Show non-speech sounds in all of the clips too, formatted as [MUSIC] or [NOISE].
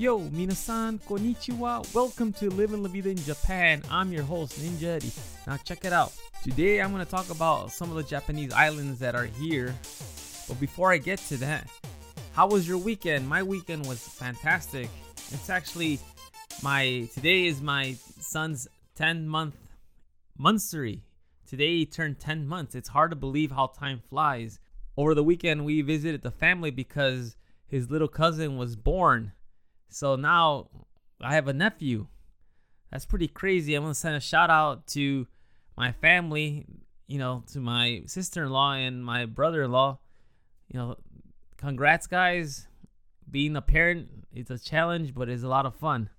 Yo, minasan, konnichiwa. Welcome to Living La Vida in Japan. I'm your host, Ninja Eddie. Now, check it out. Today, I'm going to talk about some of the Japanese islands that are here. But before I get to that, how was your weekend? My weekend was fantastic. It's actually my today is my son's 10 month monthsary. Today he turned 10 months. It's hard to believe how time flies. Over the weekend, we visited the family because his little cousin was born. So now I have a nephew. That's pretty crazy. I'm going to send a shout out to my family, you know, to my sister in law and my brother in law. You know, congrats, guys. Being a parent, it's a challenge, but it's a lot of fun.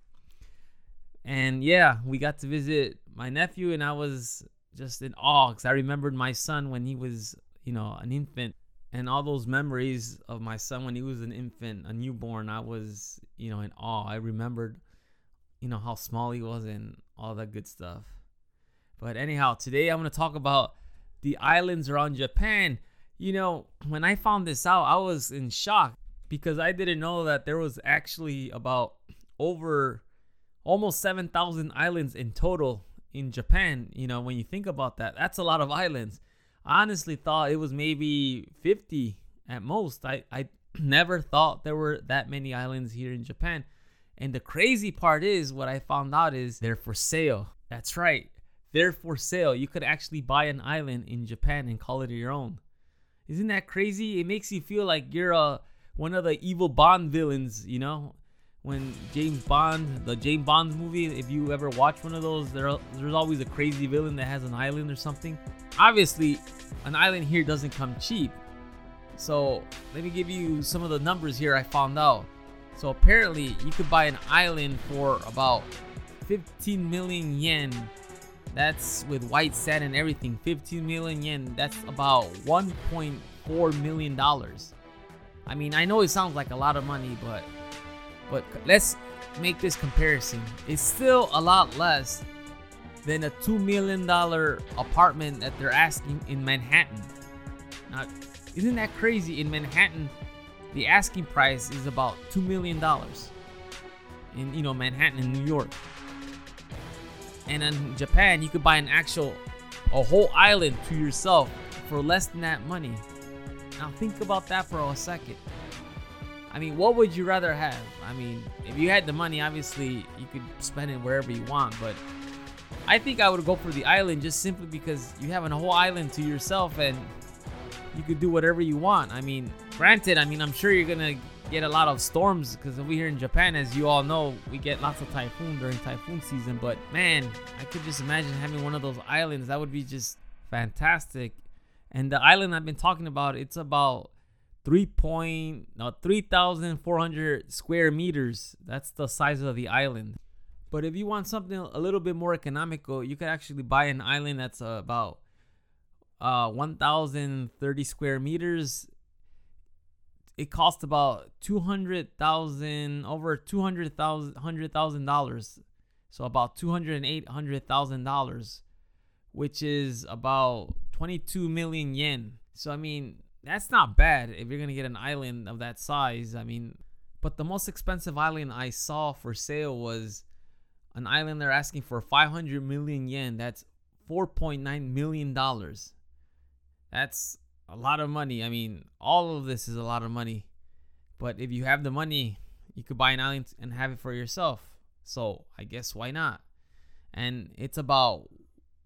And yeah, we got to visit my nephew, and I was just in awe because I remembered my son when he was, you know, an infant and all those memories of my son when he was an infant, a newborn, I was, you know, in awe. I remembered, you know, how small he was and all that good stuff. But anyhow, today I'm going to talk about the islands around Japan. You know, when I found this out, I was in shock because I didn't know that there was actually about over almost 7,000 islands in total in Japan. You know, when you think about that, that's a lot of islands. Honestly thought it was maybe 50 at most. I, I [CLEARS THROAT] never thought there were that many islands here in Japan. And the crazy part is, what I found out is they're for sale. That's right. They're for sale. You could actually buy an island in Japan and call it your own. Isn't that crazy? It makes you feel like you're a uh, one of the evil Bond villains, you know? When James Bond, the James Bond movie, if you ever watch one of those, there, there's always a crazy villain that has an island or something obviously, an island here doesn't come cheap. So let me give you some of the numbers here I found out. So apparently, you could buy an island for about 15 million yen. That's with white sand and everything. 15 million yen. That's about 1.4 million dollars. I mean, I know it sounds like a lot of money, but but let's make this comparison. It's still a lot less than a $2 million apartment that they're asking in Manhattan. Now, isn't that crazy? In Manhattan, the asking price is about $2 million. In, you know, Manhattan in New York. And in Japan, you could buy an actual, a whole island to yourself for less than that money. Now think about that for a second. I mean, what would you rather have? I mean, if you had the money, obviously you could spend it wherever you want, but I think I would go for the island just simply because you have a whole island to yourself and you could do whatever you want. I mean, granted, I mean, I'm sure you're gonna get a lot of storms because we here in Japan, as you all know, we get lots of typhoon during typhoon season. But man, I could just imagine having one of those islands. That would be just fantastic. And the island I've been talking about, it's about three point no three thousand four hundred square meters. That's the size of the island. But if you want something a little bit more economical, you could actually buy an island that's about uh, 1,030 square meters. It costs about 200,000 over 200,000 $100,000. So about 208,000 dollars, which is about 22 million yen. So I mean, that's not bad if you're to get an island of that size. I mean, but the most expensive island I saw for sale was an island they're asking for 500 million yen. That's 4.9 million dollars. That's a lot of money. I mean, all of this is a lot of money. But if you have the money, you could buy an island and have it for yourself. So I guess why not? And it's about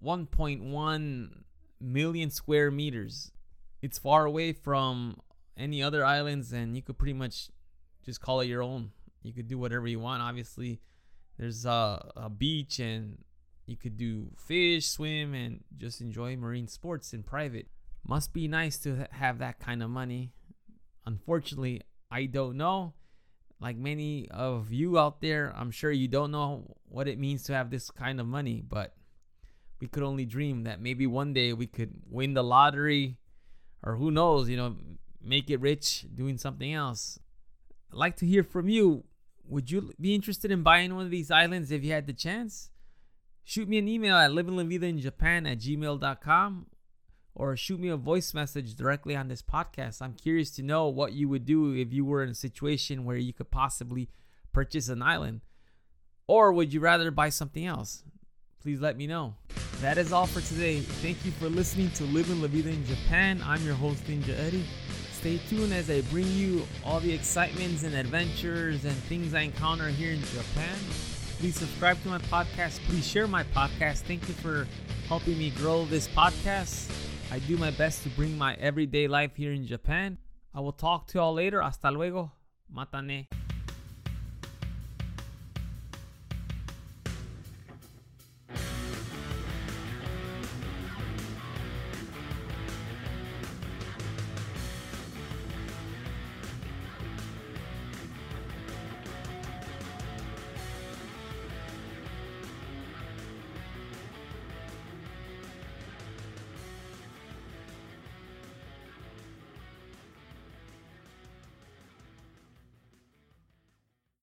1.1 million square meters. It's far away from any other islands, and you could pretty much just call it your own. You could do whatever you want. Obviously, there's a, a beach and you could do fish, swim, and just enjoy marine sports in private. Must be nice to have that kind of money. Unfortunately, I don't know. Like many of you out there, I'm sure you don't know what it means to have this kind of money, but we could only dream that maybe one day we could win the lottery or who knows, you know, make it rich doing something else. I'd like to hear from you would you be interested in buying one of these islands if you had the chance? Shoot me an email at livinglavidainjapan at gmail.com or shoot me a voice message directly on this podcast. I'm curious to know what you would do if you were in a situation where you could possibly purchase an island? Or would you rather buy something else? Please let me know. That is all for today. Thank you for listening to Living La Vida in Japan. I'm your host, Ninja Eddie. Stay tuned as I bring you all the excitements and adventures and things I encounter here in Japan. Please subscribe to my podcast. Please share my podcast. Thank you for helping me grow this podcast. I do my best to bring my everyday life here in Japan. I will talk to y'all later. Hasta luego. Matane.